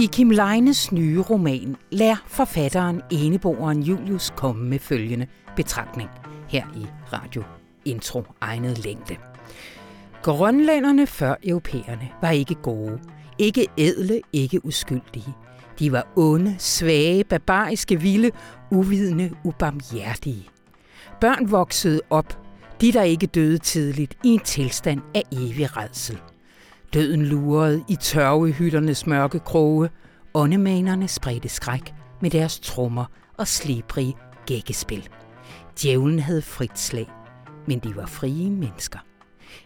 I Kim Leines nye roman lærer forfatteren eneboeren Julius komme med følgende betragtning her i Radio Intro egnet længde. Grønlænderne før europæerne var ikke gode, ikke ædle, ikke uskyldige. De var onde, svage, barbariske, vilde, uvidende, ubarmhjertige. Børn voksede op, de der ikke døde tidligt, i en tilstand af evig redsel. Døden lurede i tørvehytternes mørke kroge. Åndemanerne spredte skræk med deres trommer og slibrige gækkespil. Djævlen havde frit slag, men de var frie mennesker.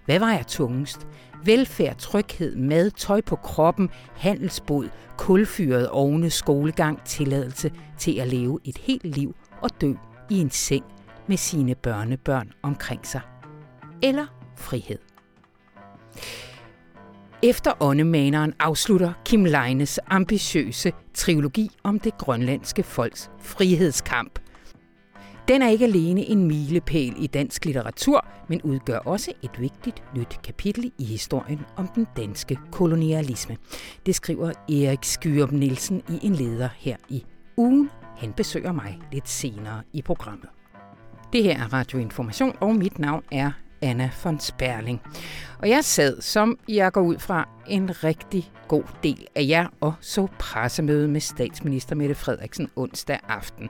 Hvad var jeg tungest? Velfærd, tryghed, mad, tøj på kroppen, handelsbod, kulfyret ovne, skolegang, tilladelse til at leve et helt liv og dø i en seng med sine børnebørn omkring sig. Eller frihed. Efter åndemaneren afslutter Kim Leines ambitiøse trilogi om det grønlandske folks frihedskamp. Den er ikke alene en milepæl i dansk litteratur, men udgør også et vigtigt nyt kapitel i historien om den danske kolonialisme. Det skriver Erik Skyrup Nielsen i en leder her i ugen. Han besøger mig lidt senere i programmet. Det her er Radioinformation, og mit navn er Anna von Sperling. Og jeg sad, som jeg går ud fra, en rigtig god del af jer og så pressemøde med statsminister Mette Frederiksen onsdag aften.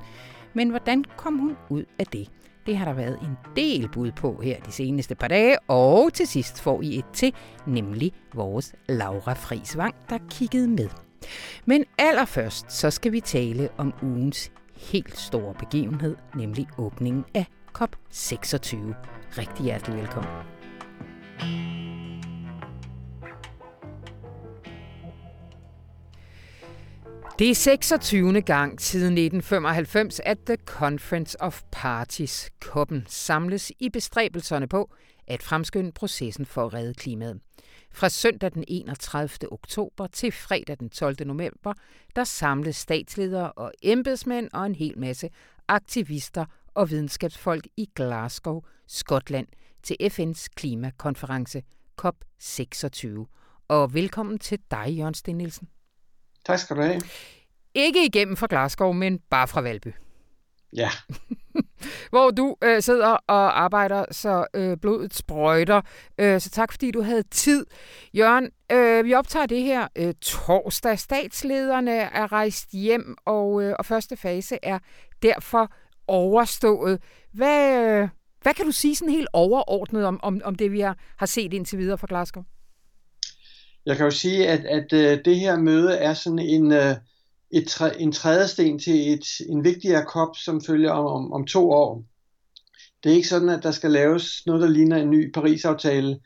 Men hvordan kom hun ud af det? Det har der været en del bud på her de seneste par dage, og til sidst får I et til, nemlig vores Laura Friisvang, der kiggede med. Men allerførst så skal vi tale om ugens helt store begivenhed, nemlig åbningen af COP26. Rigtig hjertelig velkommen. Det er 26. gang siden 1995, at The Conference of Parties, COP'en, samles i bestræbelserne på at fremskynde processen for at redde klimaet. Fra søndag den 31. oktober til fredag den 12. november, der samles statsledere og embedsmænd og en hel masse aktivister og videnskabsfolk i Glasgow, Skotland, til FN's klimakonference COP26. Og velkommen til dig, Jørgen Sten Nielsen. Tak skal du have. Ikke igennem fra Glasgow, men bare fra Valby. Ja. Hvor du øh, sidder og arbejder, så øh, blodet sprøjter. Øh, så tak, fordi du havde tid. Jørgen, øh, vi optager det her øh, torsdag. Statslederne er rejst hjem, og, øh, og første fase er derfor overstået. Hvad, øh, hvad kan du sige sådan helt overordnet om, om, om det, vi har, har set indtil videre fra Glasgow? Jeg kan jo sige, at, at øh, det her møde er sådan en, øh, et tre, en trædesten til et, en vigtigere kop, som følger om, om, om to år. Det er ikke sådan, at der skal laves noget, der ligner en ny Paris-aftale,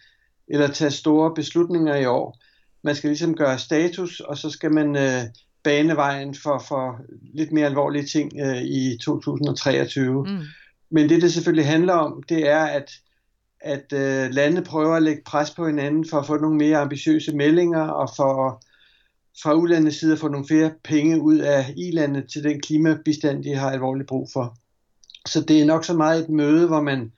eller tage store beslutninger i år. Man skal ligesom gøre status, og så skal man øh, bane vejen for, for lidt mere alvorlige ting uh, i 2023. Mm. Men det, det selvfølgelig handler om, det er, at, at uh, lande prøver at lægge pres på hinanden for at få nogle mere ambitiøse meldinger, og for fra ulandets side at få nogle flere penge ud af i-landet til den klimabistand, de har alvorligt brug for. Så det er nok så meget et møde, hvor man,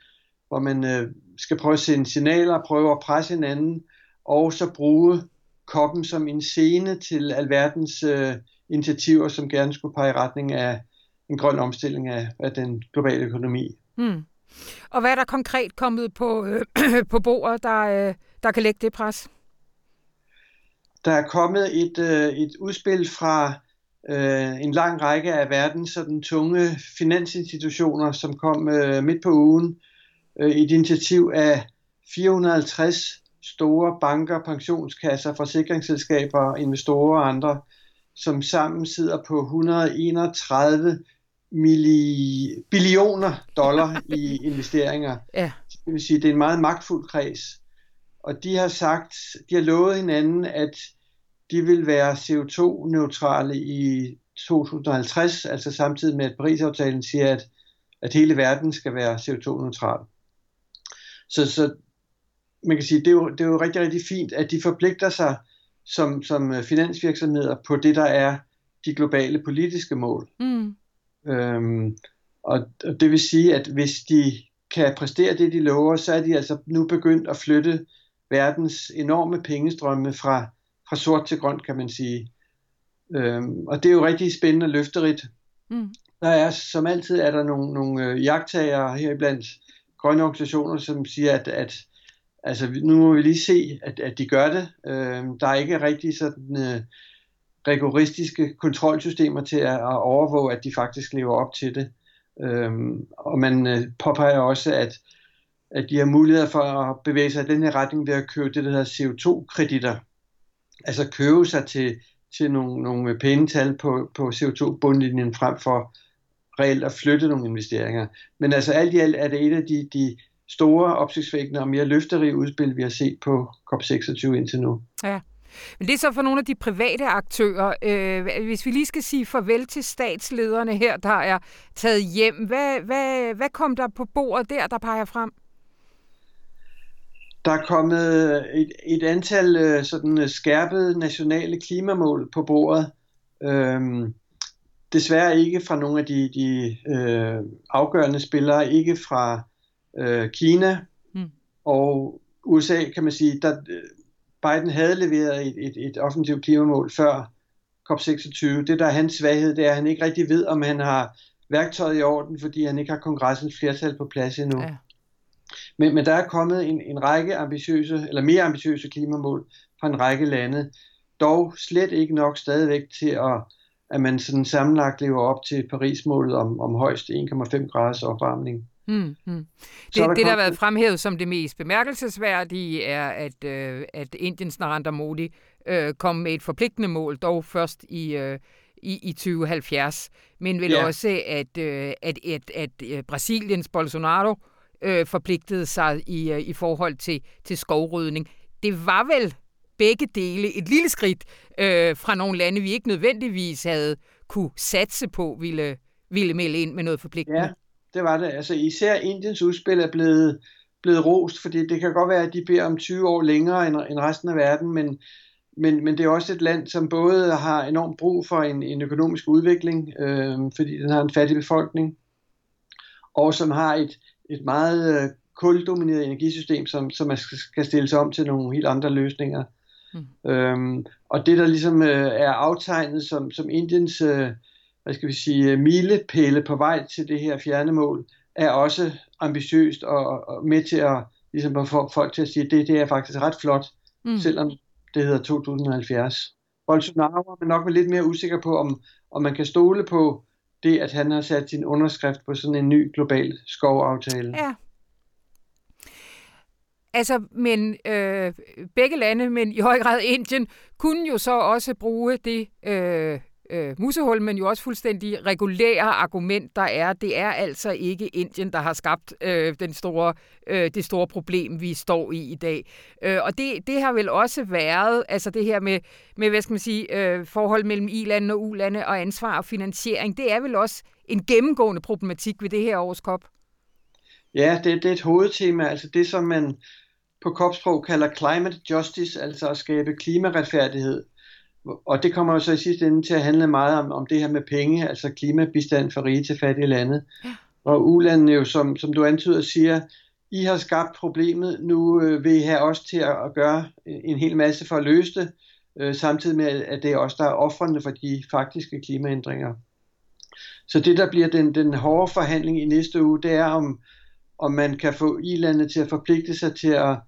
hvor man uh, skal prøve at sende signaler, prøve at presse hinanden, og så bruge koppen som en scene til alverdens uh, initiativer, som gerne skulle pege i retning af en grøn omstilling af, af den globale økonomi. Hmm. Og hvad er der konkret kommet på, øh, på bordet, der, øh, der kan lægge det pres? Der er kommet et, øh, et udspil fra øh, en lang række af verdens sådan tunge finansinstitutioner, som kom øh, midt på ugen. Øh, et initiativ af 450 store banker, pensionskasser, forsikringsselskaber, investorer og andre, som sammen sidder på 131 milli, billioner dollar i investeringer. Ja. Det vil sige, det er en meget magtfuld kreds. Og de har sagt, de har lovet hinanden, at de vil være CO2-neutrale i 2050, altså samtidig med, at Paris-aftalen siger, at, at hele verden skal være CO2-neutral. Så, så man kan sige, det er, jo, det er jo rigtig, rigtig fint, at de forpligter sig som, som finansvirksomheder på det, der er de globale politiske mål. Mm. Øhm, og, og det vil sige, at hvis de kan præstere det, de lover, så er de altså nu begyndt at flytte verdens enorme pengestrømme fra, fra sort til grønt, kan man sige. Øhm, og det er jo rigtig spændende og løfterigt. Mm. Der er, som altid, er der nogle, nogle øh, jagttager her blandt grønne organisationer, som siger, at, at altså, nu må vi lige se, at, at de gør det. Øh, der er ikke rigtig sådan øh, rigoristiske kontrolsystemer til at, at overvåge, at de faktisk lever op til det. Øh, og man øh, påpeger også, at, at de har mulighed for at bevæge sig i den her retning ved at købe det, der hedder CO2-kreditter. Altså købe sig til, til nogle, nogle pæne tal på, på CO2-bundlinjen frem for reelt at flytte nogle investeringer. Men altså alt i alt er det et af de, de store, opsigtsvækkende og mere løfterige udspil, vi har set på COP26 indtil nu. Ja. Men det er så for nogle af de private aktører. Øh, hvis vi lige skal sige farvel til statslederne her, der er taget hjem, hvad, hvad, hvad kom der på bordet der, der peger frem? Der er kommet et, et antal øh, sådan skærpede nationale klimamål på bordet. Øhm, desværre ikke fra nogle af de, de øh, afgørende spillere, ikke fra øh, Kina mm. og USA, kan man sige. Der, Biden havde leveret et, et, et offensivt klimamål før COP26. Det, der er hans svaghed, det er, at han ikke rigtig ved, om han har værktøjet i orden, fordi han ikke har kongressens flertal på plads endnu. Ja. Men, men der er kommet en, en række ambitiøse, eller mere ambitiøse klimamål fra en række lande, dog slet ikke nok stadigvæk til at, at man sådan sammenlagt lever op til Paris-målet om, om højst 1,5 graders opvarmning. Hmm, hmm. Det, der det, der har været fremhævet som det mest bemærkelsesværdige, er, at, øh, at Indiens Narendra Modi øh, kom med et forpligtende mål, dog først i, øh, i, i 2070, men vel ja. også, at, øh, at, at, at, at Brasiliens Bolsonaro øh, forpligtede sig i, øh, i forhold til, til skovrydning. Det var vel begge dele et lille skridt øh, fra nogle lande, vi ikke nødvendigvis havde kunne satse på, ville, ville melde ind med noget forpligtende. Ja, det var det. Altså især Indiens udspil er blevet, blevet rost, fordi det kan godt være, at de beder om 20 år længere end, end resten af verden, men, men, men det er også et land, som både har enormt brug for en, en økonomisk udvikling, øh, fordi den har en fattig befolkning, og som har et, et meget øh, kuldomineret energisystem, som, som skal stilles om til nogle helt andre løsninger. Mm. Øhm, og det, der ligesom øh, er aftegnet som, som Indiens øh, hvad skal vi sige, milepæle på vej til det her fjerne mål, er også ambitiøst og, og med til at ligesom få folk til at sige, at det, det er faktisk ret flot, mm. selvom det hedder 2070. Bolsonaro er nok lidt mere usikker på, om, om man kan stole på det, at han har sat sin underskrift på sådan en ny global skovaftale. Ja. Altså, men øh, begge lande, men i høj grad Indien, kunne jo så også bruge det øh, øh, musehul, men jo også fuldstændig regulære argument, der er. Det er altså ikke Indien, der har skabt øh, den store, øh, det store problem, vi står i i dag. Øh, og det, det har vel også været, altså det her med, med hvad skal man sige, øh, forhold mellem i-lande og u-lande og ansvar og finansiering, det er vel også en gennemgående problematik ved det her års COP. Ja, det, det er et hovedtema, altså det som man på COP-sprog kalder climate justice, altså at skabe klimaretfærdighed og det kommer jo så i sidste ende til at handle meget om, om det her med penge, altså klimabistand for rige til fattige lande. Ja. Og ulandene jo, som, som du antyder, siger, I har skabt problemet, nu øh, vil I have os til at, at gøre en hel masse for at løse det, øh, samtidig med, at det er os, der er offrende for de faktiske klimaændringer. Så det, der bliver den, den hårde forhandling i næste uge, det er, om, om man kan få i-landet til at forpligte sig til at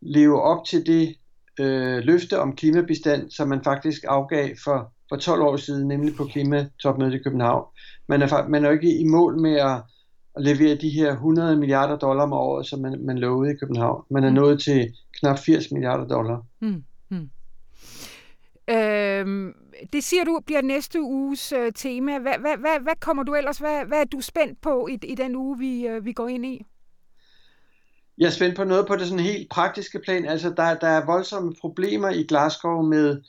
leve op til det øh, løfte om klimabistand, som man faktisk afgav for, for 12 år siden, nemlig på klimatopmødet i København. Man er, man er jo ikke i mål med at, at levere de her 100 milliarder dollar om året, som man, man lovede i København. Man er mm. nået til knap 80 milliarder dollar. Mm. Mm. Øhm, det siger du bliver næste uges øh, tema. Hvad, hvad, hvad, hvad kommer du ellers? Hvad, hvad er du spændt på i, i den uge, vi, øh, vi går ind i? Jeg er spændt på noget på det sådan helt praktiske plan. Altså, der, der er voldsomme problemer i Glasgow med,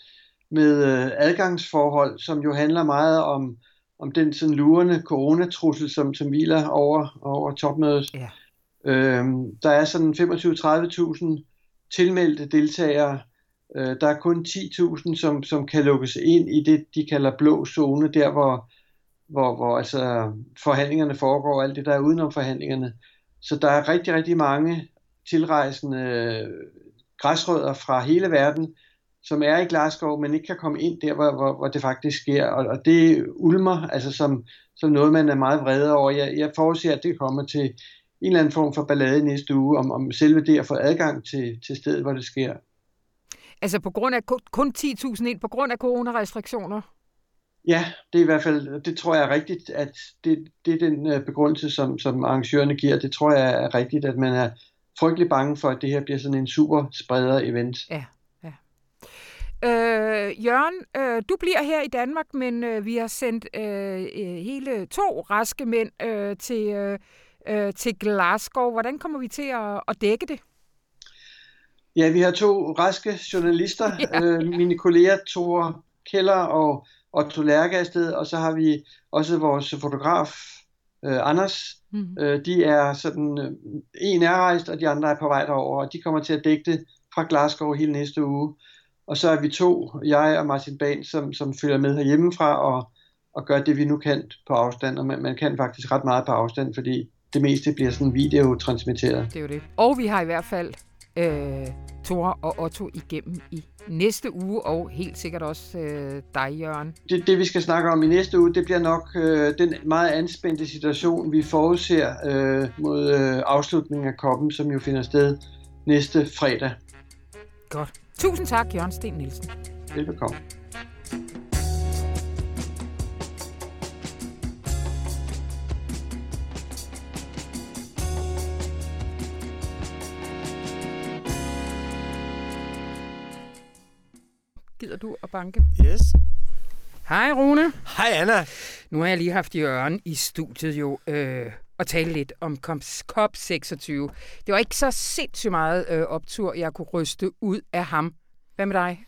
med øh, adgangsforhold, som jo handler meget om, om den sådan lurende coronatrussel, som, som hviler over, over topmødet. Ja. Øhm, der er sådan 25-30.000 tilmeldte deltagere. Øh, der er kun 10.000, som, som kan lukkes ind i det, de kalder blå zone, der hvor, hvor, hvor altså forhandlingerne foregår, alt det, der er udenom forhandlingerne. Så der er rigtig, rigtig mange tilrejsende græsrødder fra hele verden, som er i Glasgow, men ikke kan komme ind der, hvor, hvor, hvor det faktisk sker. Og, og det ulmer altså som, som noget, man er meget vred over. Jeg, jeg forudser, at det kommer til en eller anden form for ballade næste uge, om, om selve det at få adgang til, til stedet, hvor det sker. Altså på grund af kun 10.000 ind på grund af coronarestriktioner? Ja, det er i hvert fald, det tror jeg er rigtigt, at det, det er den øh, begrundelse, som, som arrangørerne giver. Det tror jeg er rigtigt, at man er frygtelig bange for, at det her bliver sådan en super spreder event. Ja. Øh, Jørgen, øh, du bliver her i Danmark, men øh, vi har sendt øh, øh hele to raske mænd øh, til, øh, øh, til Glasgow. Hvordan kommer vi til at, at dække det? Ja, vi har to raske journalister. Ja. Øh, mine kolleger Thor Keller og Otto Lærke og så har vi også vores fotograf øh, Anders. Mm. Øh, de er sådan, øh, en er rejst, og de andre er på vej derover, og de kommer til at dække det fra Glasgow hele næste uge. Og så er vi to, jeg og Martin Bahn, som, som følger med herhjemmefra og, og gør det, vi nu kan på afstand. Og man, man kan faktisk ret meget på afstand, fordi det meste bliver sådan videotransmitteret. Det er jo det. Og vi har i hvert fald øh, Thor og Otto igennem i næste uge, og helt sikkert også øh, dig, Jørgen. Det, det, vi skal snakke om i næste uge, det bliver nok øh, den meget anspændte situation, vi forudser øh, mod øh, afslutningen af koppen, som jo finder sted næste fredag. Godt. Tusind tak, Jørgen Sten Nielsen. Velbekomme. Du at banke? Yes. Hej Rune. Hej Anna. Nu har jeg lige haft Jørgen i studiet jo øh, og tale lidt om COP26. Det var ikke så sindssygt meget øh, optur, jeg kunne ryste ud af ham. Hvad med dig?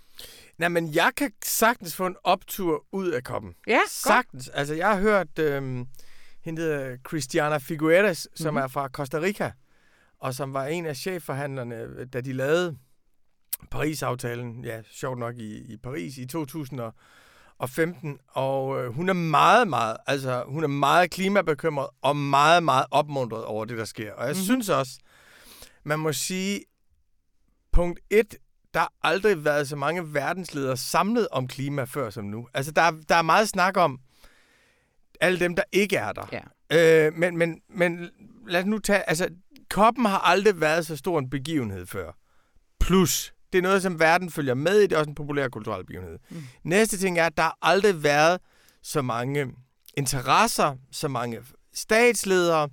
Nej, men jeg kan sagtens få en optur ud af koppen. Ja, Sagtens. Godt. Altså, jeg har hørt øh, hende Christiana Figueres, som mm-hmm. er fra Costa Rica, og som var en af chefforhandlerne, da de lavede Paris-aftalen, ja, sjovt nok i, i Paris i 2015, og øh, hun er meget, meget, altså hun er meget klimabekymret og meget, meget opmuntret over det, der sker. Og jeg mm-hmm. synes også, man må sige, punkt 1, der har aldrig været så mange verdensledere samlet om klima før som nu. Altså, der, der er meget snak om alle dem, der ikke er der. Ja. Øh, men, men, men lad os nu tage, altså, koppen har aldrig været så stor en begivenhed før. Plus, det er noget, som verden følger med i. Det er også en populær kulturel begivenhed. Mm. Næste ting er, at der har aldrig været så mange interesser, så mange statsledere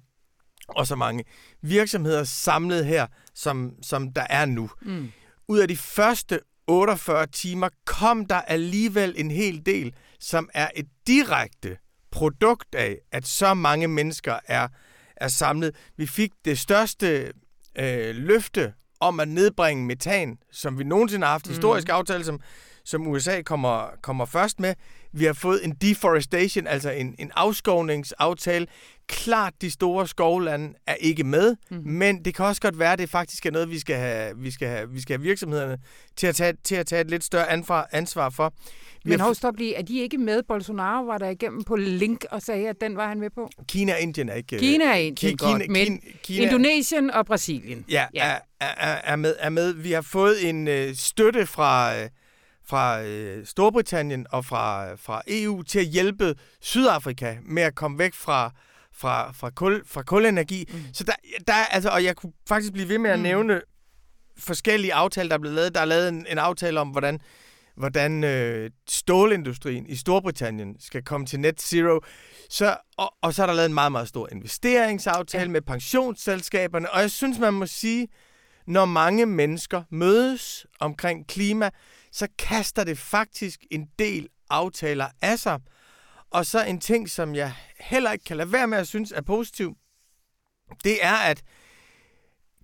og så mange virksomheder samlet her, som, som der er nu. Mm. Ud af de første 48 timer kom der alligevel en hel del, som er et direkte produkt af, at så mange mennesker er, er samlet. Vi fik det største øh, løfte om at nedbringe metan, som vi nogensinde har haft mm. historisk aftale, som, som USA kommer, kommer først med. Vi har fået en deforestation, altså en, en afskovningsaftale. Klart, de store skovlande er ikke med, mm. men det kan også godt være, at det faktisk er noget, vi skal have, vi skal have, vi skal have virksomhederne til at tage, til at tage et lidt større ansvar, for. Vi Men hov, stop lige. Er de ikke med? Bolsonaro var der igennem på link og sagde, at den var han med på? Kina og Indien er ikke... Kina og Indien, Kina, godt. Men Kina, Indonesien og Brasilien. Ja, ja. Er, er, er, med, er med. Vi har fået en øh, støtte fra... Øh, fra øh, Storbritannien og fra, fra EU til at hjælpe Sydafrika med at komme væk fra, fra, fra, kul, fra kulenergi. Mm. Så der, der altså, og jeg kunne faktisk blive ved med at mm. nævne forskellige aftaler, der er blevet lavet. Der er lavet en, en aftale om, hvordan hvordan øh, stålindustrien i Storbritannien skal komme til net zero. Så, og, og så er der lavet en meget, meget stor investeringsaftale ja. med pensionsselskaberne. Og jeg synes, man må sige, når mange mennesker mødes omkring klima, så kaster det faktisk en del aftaler af sig. Og så en ting, som jeg heller ikke kan lade være med at synes er positiv, det er, at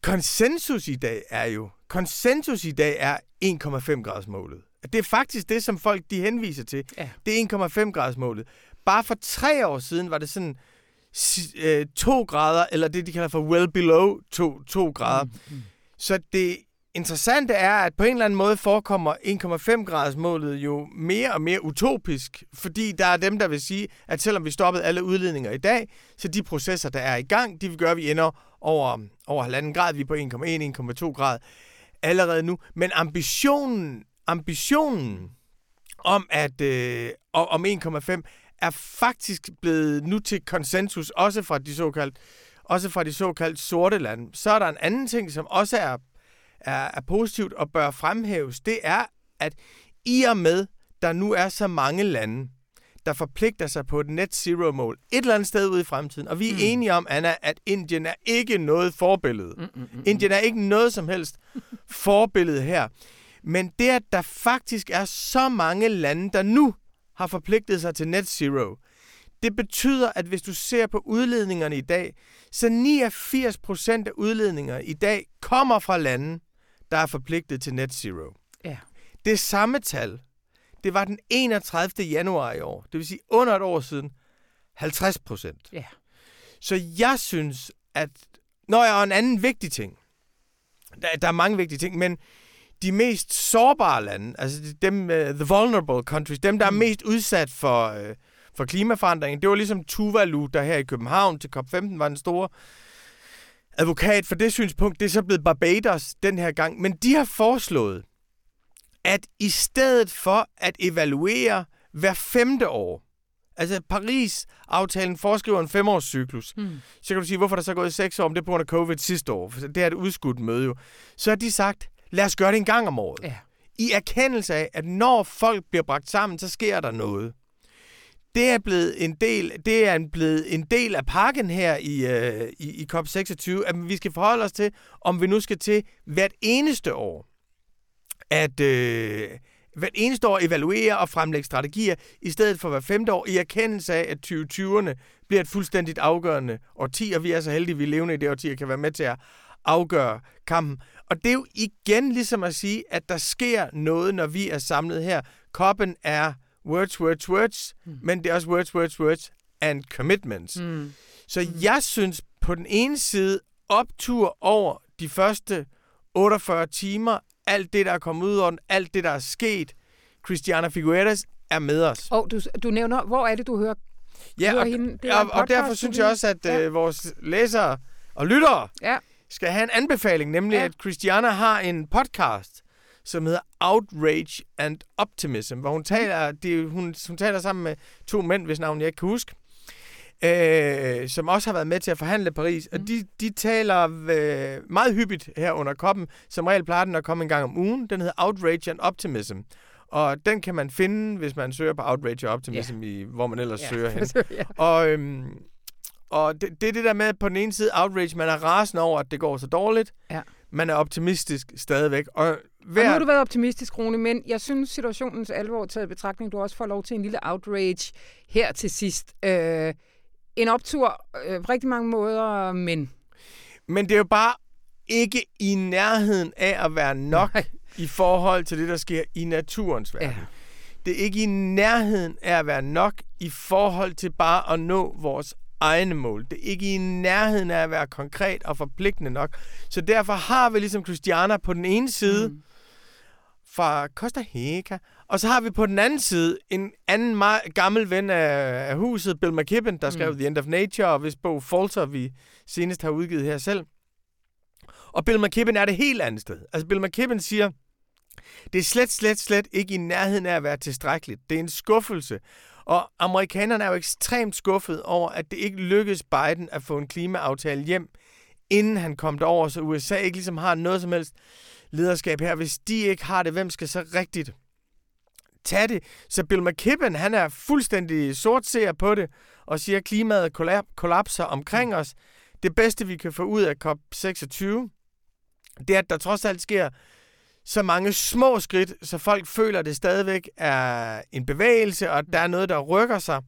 konsensus i dag er jo, konsensus i dag er 1,5 graders målet. Det er faktisk det, som folk de henviser til. Ja. Det er 1,5 graders målet. Bare for tre år siden var det sådan øh, 2 grader, eller det, de kalder for well below 2, 2 grader. Mm, mm. Så det interessante er, at på en eller anden måde forekommer 1,5 graders målet jo mere og mere utopisk, fordi der er dem, der vil sige, at selvom vi stoppede alle udledninger i dag, så de processer, der er i gang, de vil gøre, at vi ender over, over halvanden grad, vi er på 1,1-1,2 grad allerede nu. Men ambitionen ambitionen om at øh, om 1,5 er faktisk blevet nu til konsensus, også fra de såkaldt også fra de såkaldt sorte lande. Så er der en anden ting, som også er, er, er positivt og bør fremhæves. Det er, at i og med, der nu er så mange lande, der forpligter sig på et net zero mål et eller andet sted ude i fremtiden. Og vi er mm. enige om, Anna, at Indien er ikke noget forbillede. Mm, mm, mm, mm. Indien er ikke noget som helst forbillede her. Men det, at der faktisk er så mange lande, der nu har forpligtet sig til net zero, det betyder, at hvis du ser på udledningerne i dag, så 89 procent af udledningerne i dag kommer fra lande, der er forpligtet til net zero. Ja. Det samme tal, det var den 31. januar i år. Det vil sige under et år siden. 50 procent. Ja. Så jeg synes, at... Nå ja, og en anden vigtig ting. Der, der er mange vigtige ting, men de mest sårbare lande, altså dem, uh, the vulnerable countries, dem, der er mm. mest udsat for, uh, for klimaforandringen, det var ligesom Tuvalu, der her i København til COP15 var den store advokat for det synspunkt. Det er så blevet Barbados den her gang. Men de har foreslået, at i stedet for at evaluere hver femte år, altså Paris-aftalen foreskriver en femårscyklus, mm. så kan du sige, hvorfor der så er gået seks år, om det er på grund af covid sidste år, for det er et udskudt møde jo. Så har de sagt, lad os gøre det en gang om året. Ja. I erkendelse af, at når folk bliver bragt sammen, så sker der noget. Det er blevet en del, det er blevet en del af pakken her i, øh, i, i COP26, at vi skal forholde os til, om vi nu skal til hvert eneste år at øh, hvert eneste år evaluere og fremlægge strategier, i stedet for hver femte år, i erkendelse af, at 2020'erne bliver et fuldstændigt afgørende årti, og vi er så heldige, at vi levende i det årti, og kan være med til at afgøre kampen. Og det er jo igen ligesom at sige, at der sker noget, når vi er samlet her. Koppen er words, words, words, mm. men det er også words, words, words and commitments. Mm. Så mm. jeg synes på den ene side, optur over de første 48 timer alt det, der er kommet ud den, alt det, der er sket. Christiana Figueres er med os. Og du, du nævner, hvor er det, du hører, ja, hører og, hende? Det og, og derfor synes jeg også, at ja. øh, vores læsere og lyttere ja. skal have en anbefaling, nemlig ja. at Christiana har en podcast, som hedder Outrage and Optimism, hvor hun taler, det, hun, hun taler sammen med to mænd, hvis navn jeg ikke kan huske, øh, som også har været med til at forhandle Paris. Mm. Og de, de taler øh, meget hyppigt her under koppen. Som regel plejer den at komme en gang om ugen. Den hedder Outrage and Optimism. Og den kan man finde, hvis man søger på Outrage and Optimism, yeah. i, hvor man ellers yeah. søger hen. yeah. Og, øhm, og det, det er det der med, på den ene side, outrage, man er rasende over, at det går så dårligt. Ja. Man er optimistisk stadigvæk. Og, hver... og nu har du været optimistisk, Rune, men jeg synes, situationens alvor taget i betragtning, du også får lov til en lille outrage her til sidst. Øh, en optur øh, på rigtig mange måder, men... Men det er jo bare ikke i nærheden af at være nok Nej. i forhold til det, der sker i naturens verden. Ja. Det er ikke i nærheden af at være nok i forhold til bare at nå vores egne mål. Det er ikke i nærheden af at være konkret og forpligtende nok. Så derfor har vi ligesom Christiana på den ene side, mm. fra Costa Rica, og så har vi på den anden side en anden meget gammel ven af, af huset, Bill McKibben, der skrev mm. The End of Nature, og hvis bog Falter, vi senest har udgivet her selv. Og Bill McKibben er det helt andet sted. Altså Bill McKibben siger, det er slet, slet, slet ikke i nærheden af at være tilstrækkeligt. Det er en skuffelse. Og amerikanerne er jo ekstremt skuffet over, at det ikke lykkedes Biden at få en klimaaftale hjem, inden han kom derover, så USA ikke ligesom har noget som helst lederskab her. Hvis de ikke har det, hvem skal så rigtigt tage det. Så Bill McKibben, han er fuldstændig sortseer på det, og siger, at klimaet kollapser omkring os. Det bedste, vi kan få ud af COP26, det er, at der trods alt sker så mange små skridt, så folk føler, at det stadigvæk er en bevægelse, og at der er noget, der rykker sig.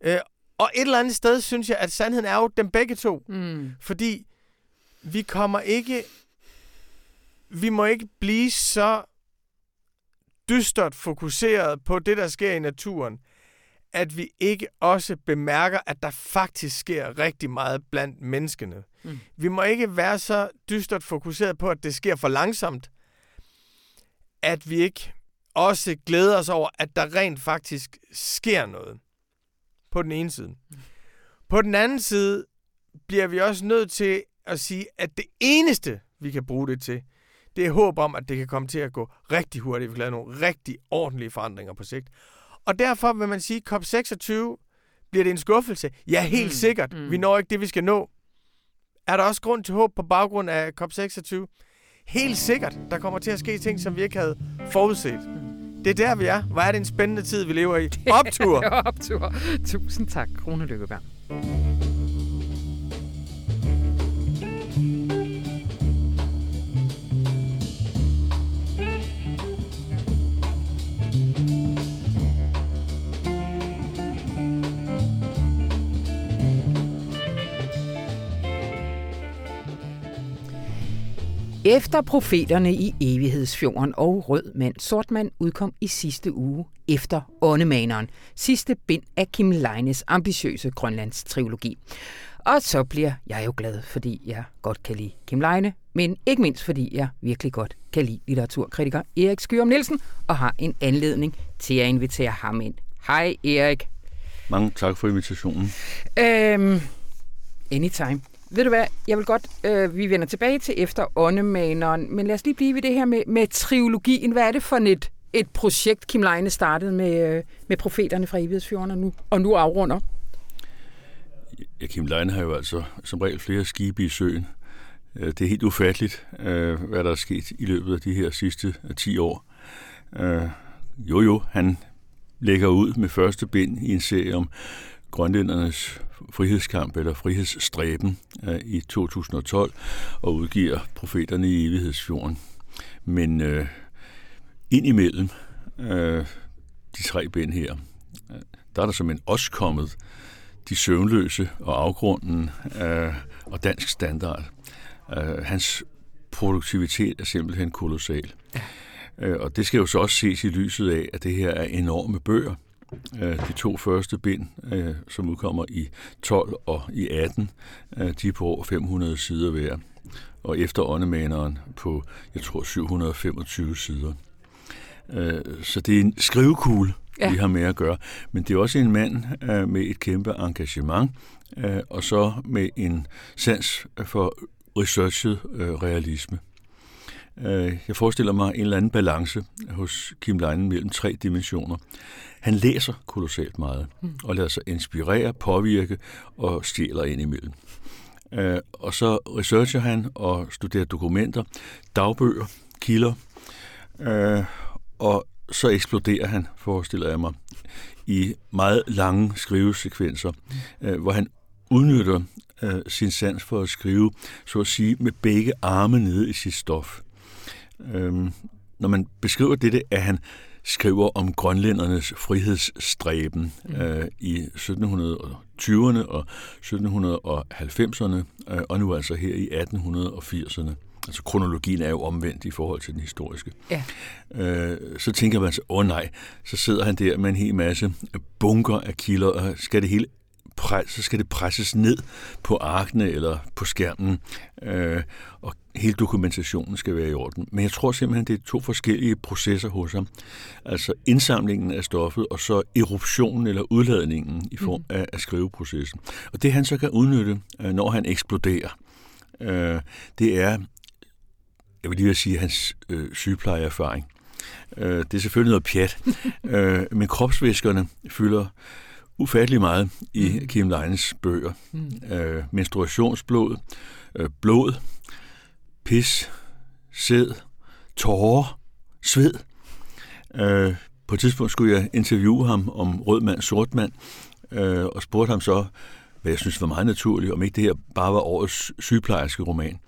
Øh, og et eller andet sted synes jeg, at sandheden er jo dem begge to. Mm. Fordi vi kommer ikke... Vi må ikke blive så dystert fokuseret på det, der sker i naturen, at vi ikke også bemærker, at der faktisk sker rigtig meget blandt menneskene. Mm. Vi må ikke være så dystert fokuseret på, at det sker for langsomt, at vi ikke også glæder os over, at der rent faktisk sker noget. På den ene side. Mm. På den anden side bliver vi også nødt til at sige, at det eneste, vi kan bruge det til, det er håb om, at det kan komme til at gå rigtig hurtigt. Vi kan lave nogle rigtig ordentlige forandringer på sigt. Og derfor vil man sige, at COP26 bliver det en skuffelse. Ja, helt mm. sikkert. Mm. Vi når ikke det, vi skal nå. Er der også grund til håb på baggrund af COP26? Helt sikkert. Der kommer til at ske ting, som vi ikke havde forudset. Det er der, vi er. Hvor er det en spændende tid, vi lever i. Optur! Optur. Tusind tak, Rune Lykkeberg. Efter profeterne i Evighedsfjorden og Rød Mand, Sort Mand udkom i sidste uge efter Åndemaneren, sidste bind af Kim Leines ambitiøse Grønlands trilogi. Og så bliver jeg jo glad, fordi jeg godt kan lide Kim Leine, men ikke mindst fordi jeg virkelig godt kan lide litteraturkritiker Erik Skyrum Nielsen og har en anledning til at invitere ham ind. Hej Erik. Mange tak for invitationen. Øhm, anytime. Ved du hvad, jeg vil godt, øh, vi vender tilbage til efter åndemaneren, men lad os lige blive ved det her med, med trilogien. Hvad er det for et, et projekt, Kim Leine startede med, øh, med profeterne fra Evighedsfjorden og nu, og nu afrunder? Ja, Kim Leine har jo altså som regel flere skibe i søen. Øh, det er helt ufatteligt, øh, hvad der er sket i løbet af de her sidste øh, 10 år. Øh, jo jo, han lægger ud med første bind i en serie om grønlændernes frihedskamp eller frihedsstræben øh, i 2012 og udgiver profeterne i evighedsfjorden. Men øh, indimellem øh, de tre bind her, øh, der er der som en også kommet de søvnløse og afgrunden øh, og dansk standard. Øh, hans produktivitet er simpelthen kolossal. Ja. Øh, og det skal jo så også ses i lyset af, at det her er enorme bøger. Øh, de to første bind, øh, som udkommer i 12 og i 18, øh, de er på over 500 sider hver. Og efter åndemaneren på, jeg tror, 725 sider. Så det er en skrivekugle, ja. vi har med at gøre. Men det er også en mand med et kæmpe engagement, og så med en sans for researchet realisme. Jeg forestiller mig en eller anden balance hos Kim Leinen mellem tre dimensioner. Han læser kolossalt meget, mm. og lader sig inspirere, påvirke og stjæler ind imellem. Uh, og så researcher han og studerer dokumenter, dagbøger, kilder, uh, og så eksploderer han, forestiller jeg mig, i meget lange skrivesekvenser, uh, hvor han udnytter uh, sin sans for at skrive, så at sige, med begge arme nede i sit stof. Uh, når man beskriver dette, er han skriver om grønlændernes frihedsstræben mm. øh, i 1720'erne og 1790'erne, øh, og nu altså her i 1880'erne. Altså kronologien er jo omvendt i forhold til den historiske. Ja. Øh, så tænker man så, åh oh, nej, så sidder han der med en hel masse bunker af kilder, og skal det hele så skal det presses ned på arkene eller på skærmen, øh, og hele dokumentationen skal være i orden. Men jeg tror simpelthen, det er to forskellige processer hos ham. Altså indsamlingen af stoffet, og så eruptionen eller udladningen i form mhm. af, af skriveprocessen. Og det han så kan udnytte, øh, når han eksploderer, øh, det er, jeg vil lige sige, hans øh, sygeplejeerfaring. Øh, det er selvfølgelig noget pjat, øh, men kropsvæskerne fylder ufattelig meget i mm. Kim Leines bøger. Mm. Øh, menstruationsblod, øh, blod, pis, sæd, tårer, sved. Øh, på et tidspunkt skulle jeg interviewe ham om rød mand, sort mand, øh, og spurgte ham så, hvad jeg synes var meget naturligt, om ikke det her bare var årets sygeplejerske roman.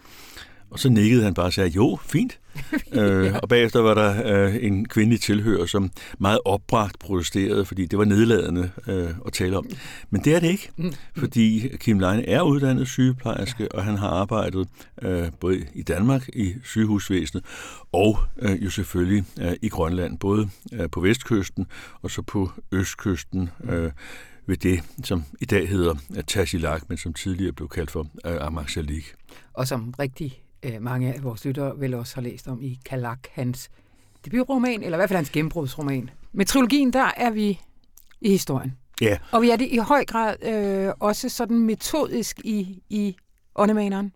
Og så nikkede han bare og sagde, jo, fint. øh, og bagefter var der øh, en kvindelig tilhører, som meget opbragt protesterede, fordi det var nedladende øh, at tale om. Men det er det ikke, mm. fordi Kim Leine er uddannet sygeplejerske, og han har arbejdet øh, både i Danmark i sygehusvæsenet, og øh, jo selvfølgelig øh, i Grønland, både øh, på vestkysten og så på østkysten. Øh, ved det, som i dag hedder Tasiilaq, men som tidligere blev kaldt for øh, Amaksalik. Og som rigtig øh, mange af vores lyttere vil også have læst om i Kalak, hans debutroman, eller i hvert fald hans gennembrudsroman. Med trilogien, der er vi i historien. Ja. Og vi er det i høj grad øh, også sådan metodisk i, i åndemaneren.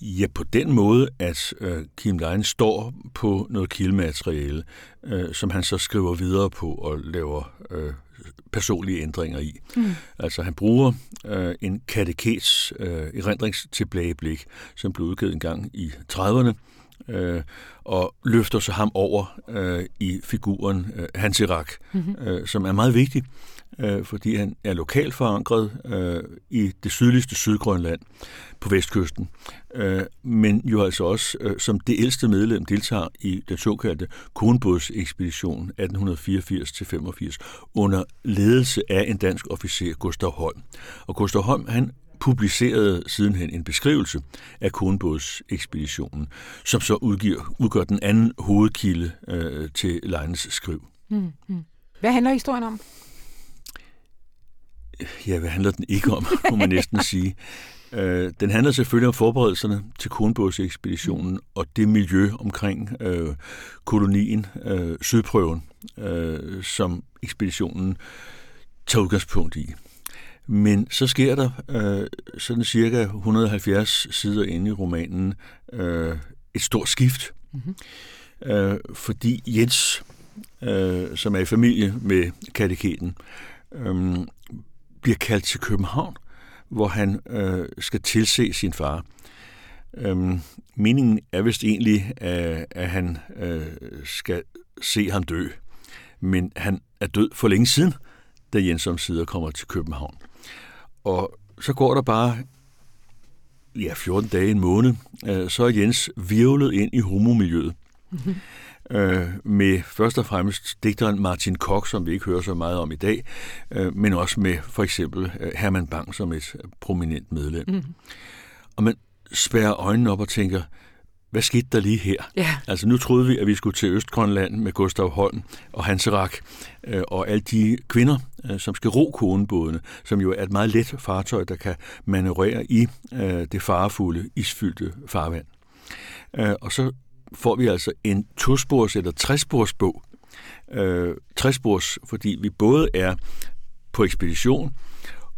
Ja, på den måde, at øh, Kim Leine står på noget kildemateriale, øh, som han så skriver videre på og laver øh, personlige ændringer i. Mm. Altså han bruger øh, en katekets øh, erindringstilbageblik, som blev udgivet en gang i 30'erne, øh, og løfter så ham over øh, i figuren øh, Hansirak, mm-hmm. øh, som er meget vigtig, øh, fordi han er lokalt forankret øh, i det sydligste Sydgrønland på vestkysten, øh, men jo altså også øh, som det ældste medlem deltager i den såkaldte Kornbådsekspedition 1884-85 under ledelse af en dansk officer, Gustav Holm. Og Gustav Holm, han publicerede sidenhen en beskrivelse af Kornbådsekspeditionen, som så udgiver, udgør den anden hovedkilde øh, til Leines skriv. Mm, hmm Hvad handler historien om? Ja, hvad handler den ikke om, må man næsten sige. Øh, den handler selvfølgelig om forberedelserne til Kornbådsekspeditionen og det miljø omkring øh, kolonien, øh, Sydprøven, øh, som ekspeditionen tager udgangspunkt i. Men så sker der øh, sådan cirka 170 sider inde i romanen øh, et stort skift. Mm-hmm. Øh, fordi Jens, øh, som er i familie med kateketen, øh, bliver kaldt til København, hvor han øh, skal tilse sin far. Øhm, meningen er vist egentlig, at, at han øh, skal se ham dø. Men han er død for længe siden, da Jens omsider kommer til København. Og så går der bare ja, 14 dage, en måned, øh, så er Jens virvlet ind i homomiljøet. Mm-hmm. Øh, med først og fremmest digteren Martin Koch, som vi ikke hører så meget om i dag, øh, men også med for eksempel øh, Herman Bang som et prominent medlem. Mm. Og man spærrer øjnene op og tænker, hvad skete der lige her? Ja. Altså nu troede vi, at vi skulle til Østgrønland med Gustav Holm og Hans Rak øh, og alle de kvinder, øh, som skal ro konebådene, som jo er et meget let fartøj, der kan manøvrere i øh, det farefulde, isfyldte farvand. Øh, og så får vi altså en tospors- eller træsporsbog. Øh, træspors, fordi vi både er på ekspedition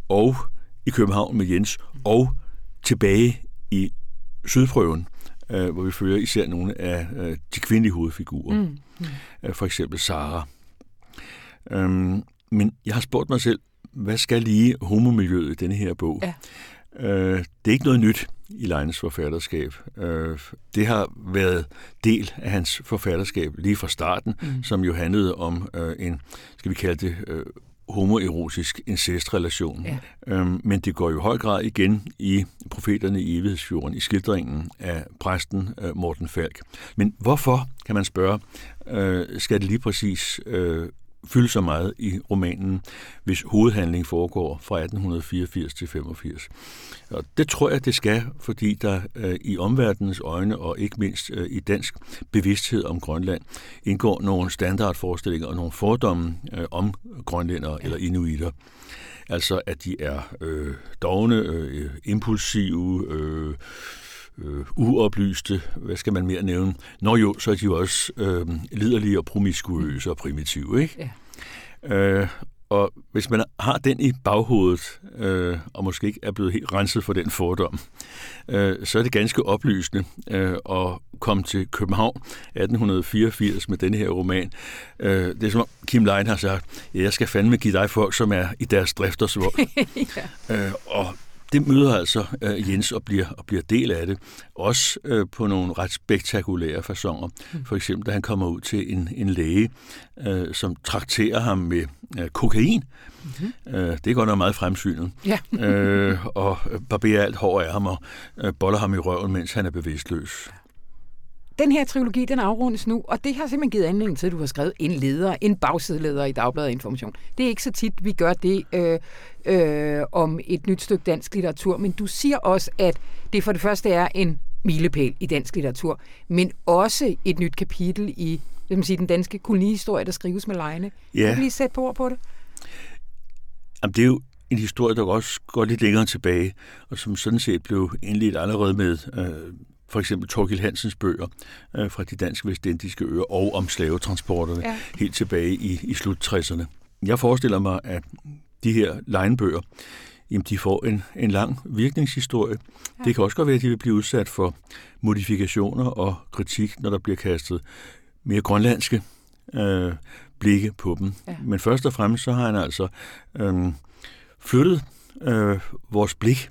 og i København med Jens, og tilbage i Sydprøven, øh, hvor vi følger især nogle af øh, de kvindelige hovedfigurer. Mm. Mm. For eksempel Sara. Øhm, men jeg har spurgt mig selv, hvad skal lige homomiljøet i denne her bog? Ja. Øh, det er ikke noget nyt i Leines forfatterskab. Øh, det har været del af hans forfatterskab lige fra starten, mm. som jo handlede om øh, en, skal vi kalde det, øh, homoerotisk incestrelation. Ja. Øhm, men det går jo i høj grad igen i profeterne i evighedsfjorden, i skildringen af præsten øh, Morten Falk. Men hvorfor, kan man spørge, øh, skal det lige præcis øh, fylde så meget i romanen, hvis hovedhandling foregår fra 1884 til 85. Og det tror jeg, det skal, fordi der øh, i omverdenens øjne, og ikke mindst øh, i dansk bevidsthed om Grønland, indgår nogle standardforestillinger og nogle fordomme øh, om grønlændere eller inuiter. Altså, at de er øh, dogne, øh, impulsive, øh, øh, uoplyste, hvad skal man mere nævne? Nå jo, så er de jo også øh, liderlige og promiskuøse og primitive, ikke? Ja. Øh, og hvis man har den i baghovedet, øh, og måske ikke er blevet helt renset for den fordom, øh, så er det ganske oplysende øh, at komme til København 1884 med denne her roman. Øh, det er som om Kim Lein har sagt, ja, jeg skal fandme give dig folk, som er i deres driftersvold. ja. øh, og det møder altså øh, Jens og bliver, og bliver del af det. Også øh, på nogle ret spektakulære fasonger. Mm. For eksempel, da han kommer ud til en, en læge, øh, som trakterer ham med øh, kokain. Mm-hmm. Øh, det går nok meget fremsynet. Ja. øh, og barberer alt hår af ham og øh, boller ham i røven, mens han er bevidstløs den her trilogi, den afrundes nu, og det har simpelthen givet anledning til, at du har skrevet en leder, en bagsideleder i Dagbladet Information. Det er ikke så tit, vi gør det øh, øh, om et nyt stykke dansk litteratur, men du siger også, at det for det første er en milepæl i dansk litteratur, men også et nyt kapitel i man sige, den danske kolonihistorie, der skrives med lejene. Ja. Kan du lige sætte på ord på det? Jamen, det er jo en historie, der også går lidt længere tilbage, og som sådan set blev indledt allerede med øh, for eksempel Torgild Hansens bøger øh, fra de danske vestindiske øer og om slavetransporterne ja. helt tilbage i, i slut 60'erne. Jeg forestiller mig, at de her legnbøger jamen de får en, en lang virkningshistorie. Ja. Det kan også godt være, at de vil blive udsat for modifikationer og kritik, når der bliver kastet mere grønlandske øh, blikke på dem. Ja. Men først og fremmest så har han altså øh, flyttet øh, vores blik.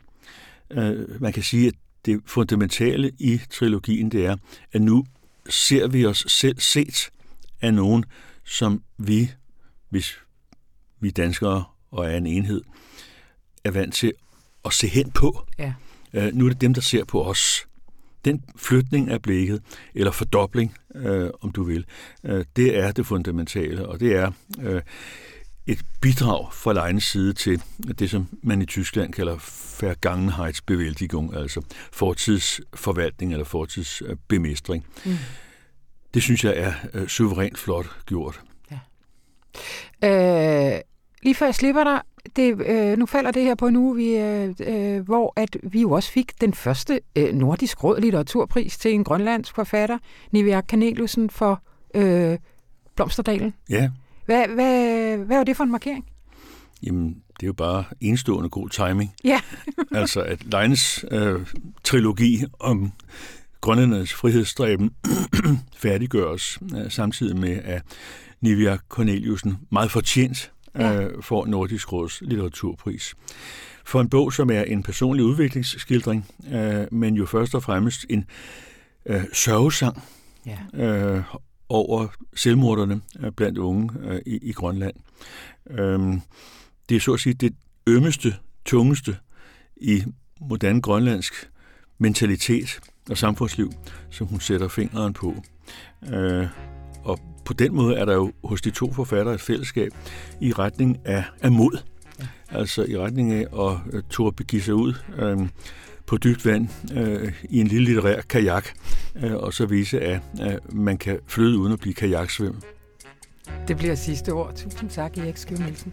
Øh, man kan sige, at det fundamentale i trilogien, det er, at nu ser vi os selv set af nogen, som vi, hvis vi danskere og er en enhed, er vant til at se hen på. Ja. Øh, nu er det dem, der ser på os. Den flytning af blikket, eller fordobling, øh, om du vil, øh, det er det fundamentale, og det er øh, et bidrag fra Leines side til det, som man i Tyskland kalder Vergangenheitsbewältigung, altså fortidsforvaltning eller fortidsbemestring. Mm. Det synes jeg er øh, suverænt flot gjort. Ja. Øh, lige før jeg slipper dig, det, øh, nu falder det her på en uge, vi, øh, øh, hvor at vi jo også fik den første øh, Nordisk Råd litteraturpris til en grønlandsk forfatter, Nivea Kaneliusen for øh, Blomsterdalen. Ja. Hvad, hvad, hvad var det for en markering? Jamen, det er jo bare enestående god timing. Ja. altså, at Leines øh, trilogi om grønlændernes frihedsstræben færdiggøres øh, samtidig med, at Nivea Corneliusen meget fortjent ja. øh, får Nordisk Råds litteraturpris. For en bog, som er en personlig udviklingsskildring, øh, men jo først og fremmest en øh, sørgesang ja. øh, over selvmorderne øh, blandt unge øh, i, i Grønland. Øh, det er så at sige det ømmeste, tungeste i moderne grønlandsk mentalitet og samfundsliv, som hun sætter fingeren på. Øh, og på den måde er der jo hos de to forfattere et fællesskab i retning af, af mod. Altså i retning af at uh, turde begive sig ud øh, på dybt vand øh, i en lille litterær kajak, øh, og så vise, at øh, man kan flyde uden at blive kajaksvøm. Det bliver sidste ord. Tusind tak, Erik Skøv Nielsen.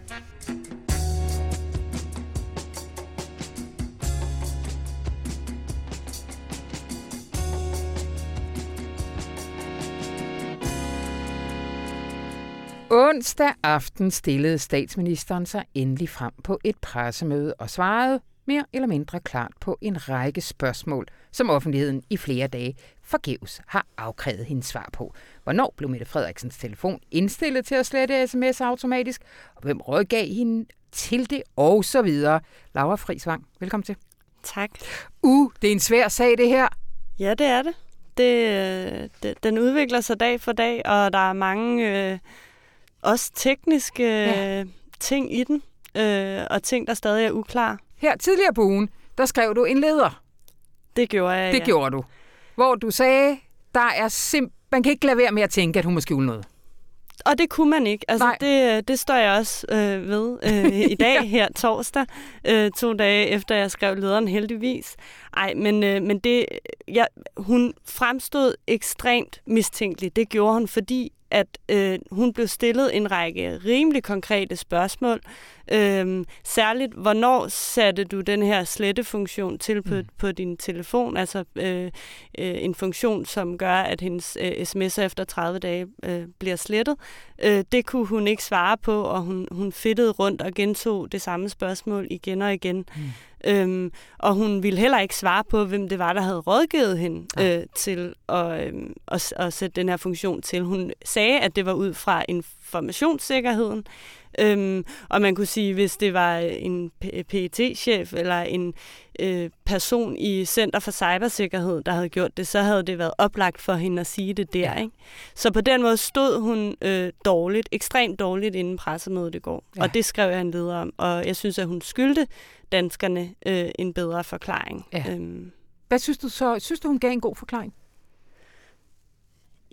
Onsdag aften stillede statsministeren sig endelig frem på et pressemøde og svarede mere eller mindre klart på en række spørgsmål, som offentligheden i flere dage forgæves har afkrævet hendes svar på. Hvornår blev Mette Frederiksens telefon indstillet til at slette sms automatisk, og hvem rådgav hende til det, og så videre. Laura Frisvang, velkommen til. Tak. Uh, det er en svær sag, det her. Ja, det er det. det, øh, det den udvikler sig dag for dag, og der er mange... Øh også tekniske ja. ting i den, øh, og ting, der stadig er uklar. Her tidligere på ugen, der skrev du en leder. Det gjorde jeg, Det ja. gjorde du. Hvor du sagde, der er sim man kan ikke lade være med at tænke, at hun må skjule noget. Og det kunne man ikke. Altså, det, det står jeg også øh, ved øh, i dag, her torsdag, øh, to dage efter jeg skrev lederen heldigvis. Ej, men, øh, men det, ja, hun fremstod ekstremt mistænkelig. Det gjorde hun, fordi at øh, hun blev stillet en række rimelig konkrete spørgsmål. Øhm, særligt, hvornår satte du den her slettefunktion til på, mm. på din telefon? Altså øh, øh, en funktion, som gør, at hendes øh, sms'er efter 30 dage øh, bliver slettet. Øh, det kunne hun ikke svare på, og hun, hun fedtede rundt og gentog det samme spørgsmål igen og igen. Mm. Øhm, og hun ville heller ikke svare på, hvem det var, der havde rådgivet hende ja. øh, til at, øh, at, at sætte den her funktion til. Hun sagde, at det var ud fra informationssikkerheden, Øhm, og man kunne sige, hvis det var en PET-chef eller en øh, person i Center for Cybersikkerhed, der havde gjort det, så havde det været oplagt for hende at sige det der. Ja. Ikke? Så på den måde stod hun øh, dårligt, ekstremt dårligt inden pressemødet i går. Ja. Og det skrev jeg en leder om. Og jeg synes, at hun skyldte danskerne øh, en bedre forklaring. Ja. Øhm. Hvad synes du så? Synes du, hun gav en god forklaring?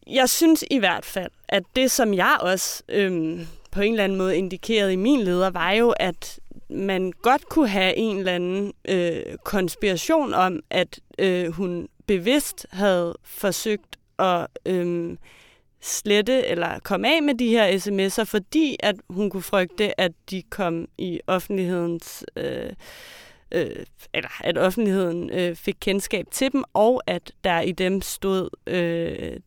Jeg synes i hvert fald, at det, som jeg også øhm, på en eller anden måde indikerede i min leder, var jo, at man godt kunne have en eller anden øh, konspiration om, at øh, hun bevidst havde forsøgt at øh, slette eller komme af med de her sms'er, fordi at hun kunne frygte, at de kom i offentlighedens... Øh, øh, eller at offentligheden øh, fik kendskab til dem, og at der i dem stod øh,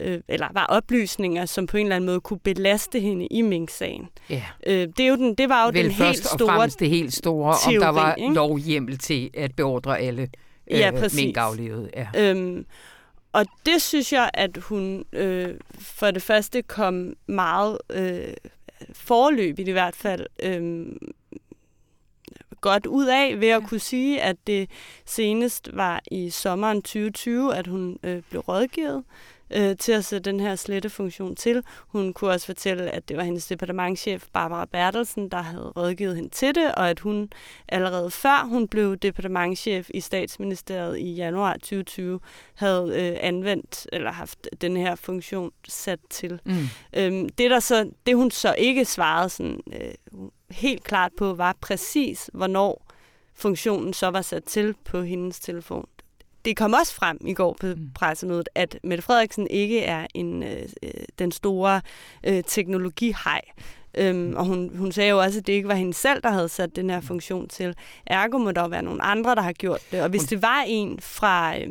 øh, eller var oplysninger, som på en eller anden måde kunne belaste hende i Mink-sagen. Ja. Øh, det, er jo den, det var jo Vel den helt og store fremmest det helt store, teori, om der var ikke? lovhjemmel til at beordre alle øh, Ja, præcis. minkaflevede. Ja. Øhm, og det synes jeg, at hun øh, for det første kom meget øh, forløbigt i hvert fald øh, godt ud af ved at kunne sige, at det senest var i sommeren 2020, at hun øh, blev rådgivet øh, til at sætte den her slettefunktion til. Hun kunne også fortælle, at det var hendes departementchef Barbara Bertelsen, der havde rådgivet hende til det, og at hun allerede før hun blev departementchef i statsministeriet i januar 2020, havde øh, anvendt eller haft den her funktion sat til. Mm. Øhm, det, der så, det hun så ikke svarede sådan, øh, helt klart på, var præcis, hvornår funktionen så var sat til på hendes telefon. Det kom også frem i går på Mm. pressemødet, at Mette Frederiksen ikke er en øh, øh, den store øh, teknologihej. Øhm, og hun, hun sagde jo også, at det ikke var hende selv, der havde sat den her funktion til. Ergo må der være nogle andre, der har gjort det. Og hvis det var en fra... Øh,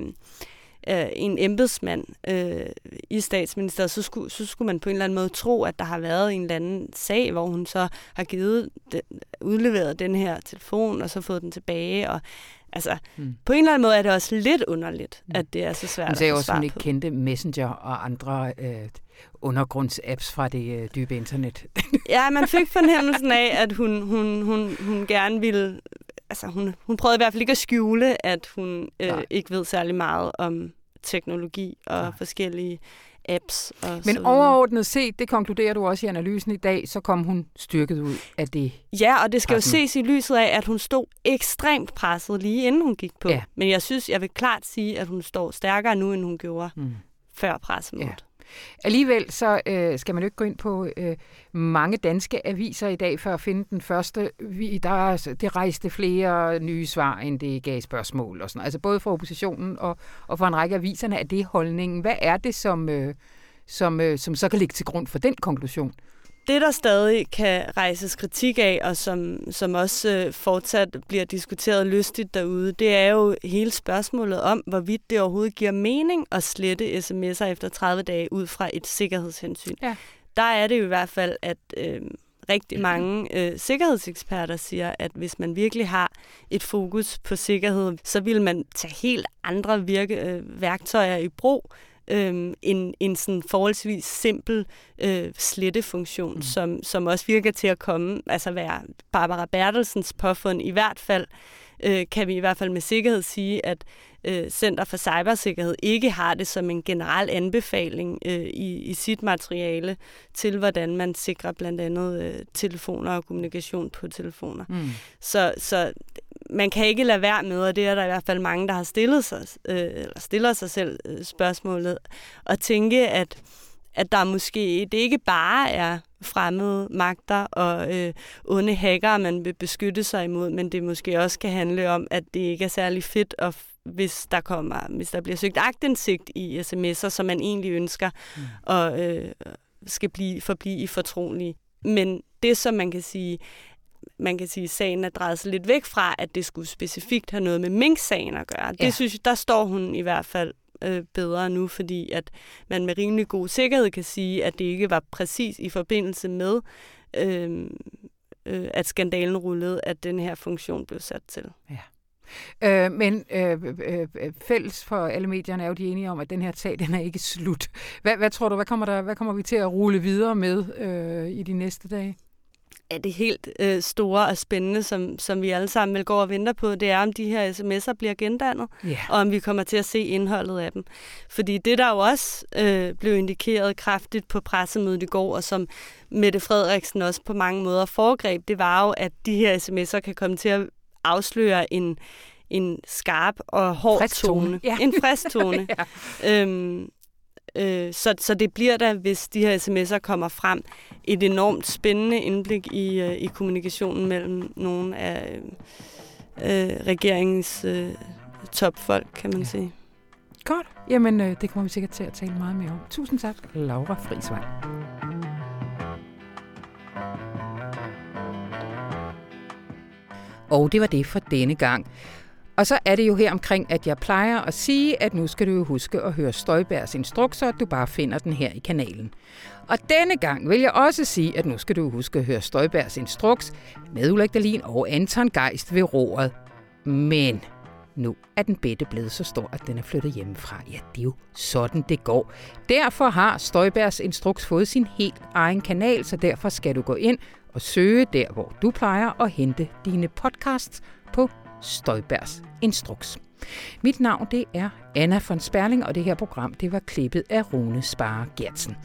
øh, en embedsmand øh, i statsministeriet, så skulle, så skulle man på en eller anden måde tro, at der har været en eller anden sag, hvor hun så har givet den, udleveret den her telefon, og så fået den tilbage. Og, altså, Mm. på en eller anden måde er det også lidt underligt, Mm. at det er så svært at få også, at hun ikke på. kendte Messenger og andre øh, undergrundsapps fra det øh, dybe internet. Ja, man fik fornemmelsen af, at hun, hun, hun, hun gerne ville... Altså, hun, hun prøvede i hvert fald ikke at skjule, at hun øh, Nej. ikke ved særlig meget om teknologi og Nej. forskellige apps. Og Men videre. overordnet set, det konkluderer du også i analysen i dag, så kom hun styrket ud af det. Ja, og det skal jo Pressen. ses i lyset af, at hun stod ekstremt presset lige inden hun gik på. Ja. Men jeg synes, jeg vil klart sige, at hun står stærkere nu, end hun gjorde Mm. før pressemødet. Alligevel så øh, skal man jo ikke gå ind på øh, mange danske aviser i dag for at finde den første. Vi, der, altså, det rejste flere nye svar, end det gav spørgsmål. Og sådan. Altså både fra oppositionen og, og fra en række aviserne er det holdningen. Hvad er det, som, øh, som, øh, som så kan ligge til grund for den konklusion? Det, der stadig kan rejses kritik af, og som, som også øh, fortsat bliver diskuteret lystigt derude, det er jo hele spørgsmålet om, hvorvidt det overhovedet giver mening at slette sms'er efter 30 dage ud fra et sikkerhedshensyn. Ja. Der er det jo i hvert fald, at øh, rigtig mange øh, sikkerhedseksperter siger, at hvis man virkelig har et fokus på sikkerhed, så vil man tage helt andre virke, øh, værktøjer i brug, øh, en, en sådan forholdsvis simpel øh, slettefunktion, Mm. som, som også virker til at komme, altså være Barbara Bertelsens påfund. I hvert fald øh, kan vi i hvert fald med sikkerhed sige, at øh, Center for Cybersikkerhed ikke har det som en generel anbefaling øh, i, i sit materiale til, hvordan man sikrer blandt andet øh, telefoner og kommunikation på telefoner. Mm. Så, så man kan ikke lade være med, og det er der i hvert fald mange, der har stillet sig, øh, eller stiller sig selv øh, spørgsmålet, og tænke, at, at der måske, det ikke bare er fremmede magter og øh, onde hackere, man vil beskytte sig imod, men det måske også kan handle om, at det ikke er særlig fedt, at, hvis der kommer, hvis der bliver søgt agtindsigt i sms'er, som man egentlig ønsker, Mm. og øh, skal blive, forblive i fortrolige. Men det, som man kan sige, man kan sige, sagen er drejet sig lidt væk fra, at det skulle specifikt have noget med Mink-sagen at gøre. Det Ja. synes jeg, der står hun i hvert fald øh, bedre nu, fordi at man med rimelig god sikkerhed kan sige, at det ikke var præcis i forbindelse med, øh, øh, at skandalen rullede, at den her funktion blev sat til. Øh, men øh, øh, øh, fælles for alle medierne er jo de enige om, at den her sag, den er ikke slut. Hvad, hvad tror du, hvad kommer, der, hvad kommer vi til at rulle videre med øh, i de næste dage? Er det helt øh, store og spændende, som, som vi alle sammen vil gå og venter på, det er, om de her sms'er bliver gendannet, Ja. og om vi kommer til at se indholdet af dem. Fordi det, der jo også øh, blev indikeret kraftigt på pressemødet i går, og som Mette Frederiksen også på mange måder foregreb, det var jo, at de her sms'er kan komme til at afsløre en, en skarp og hård Frisk tone. tone. Ja. En frisk tone. ja. Øhm, øh, så, så det bliver da, hvis de her sms'er kommer frem, et enormt spændende indblik i, øh, i kommunikationen mellem nogle af øh, regeringens øh, topfolk, kan man Ja. ja. sige. Godt. Jamen, øh, det kommer vi sikkert til at tale meget mere om. Tusind tak, Laura Frisvej. Og det var det for denne gang. Og så er det jo her omkring, at jeg plejer at sige, at nu skal du jo huske at høre Støjbergs instrukser, du bare finder den her i kanalen. Og denne gang vil jeg også sige, at nu skal du huske at høre Støjbergs instruks med Ulrik Dahlin og Anton Geist ved roret. Men nu er den bedte blevet så stor, at den er flyttet hjemmefra. Ja, det er jo sådan, det går. Derfor har Støjbergs Instruks fået sin helt egen kanal, så derfor skal du gå ind og søge der, hvor du plejer at hente dine podcasts på Støjbergs Instruks. Mit navn det er Anna von Sperling, og det her program det var klippet af Rune Spare Gertsen.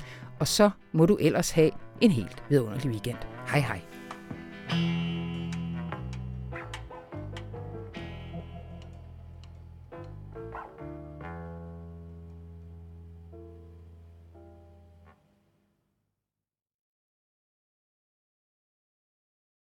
Og så må du ellers have en helt vidunderlig weekend. Hej hej. thank you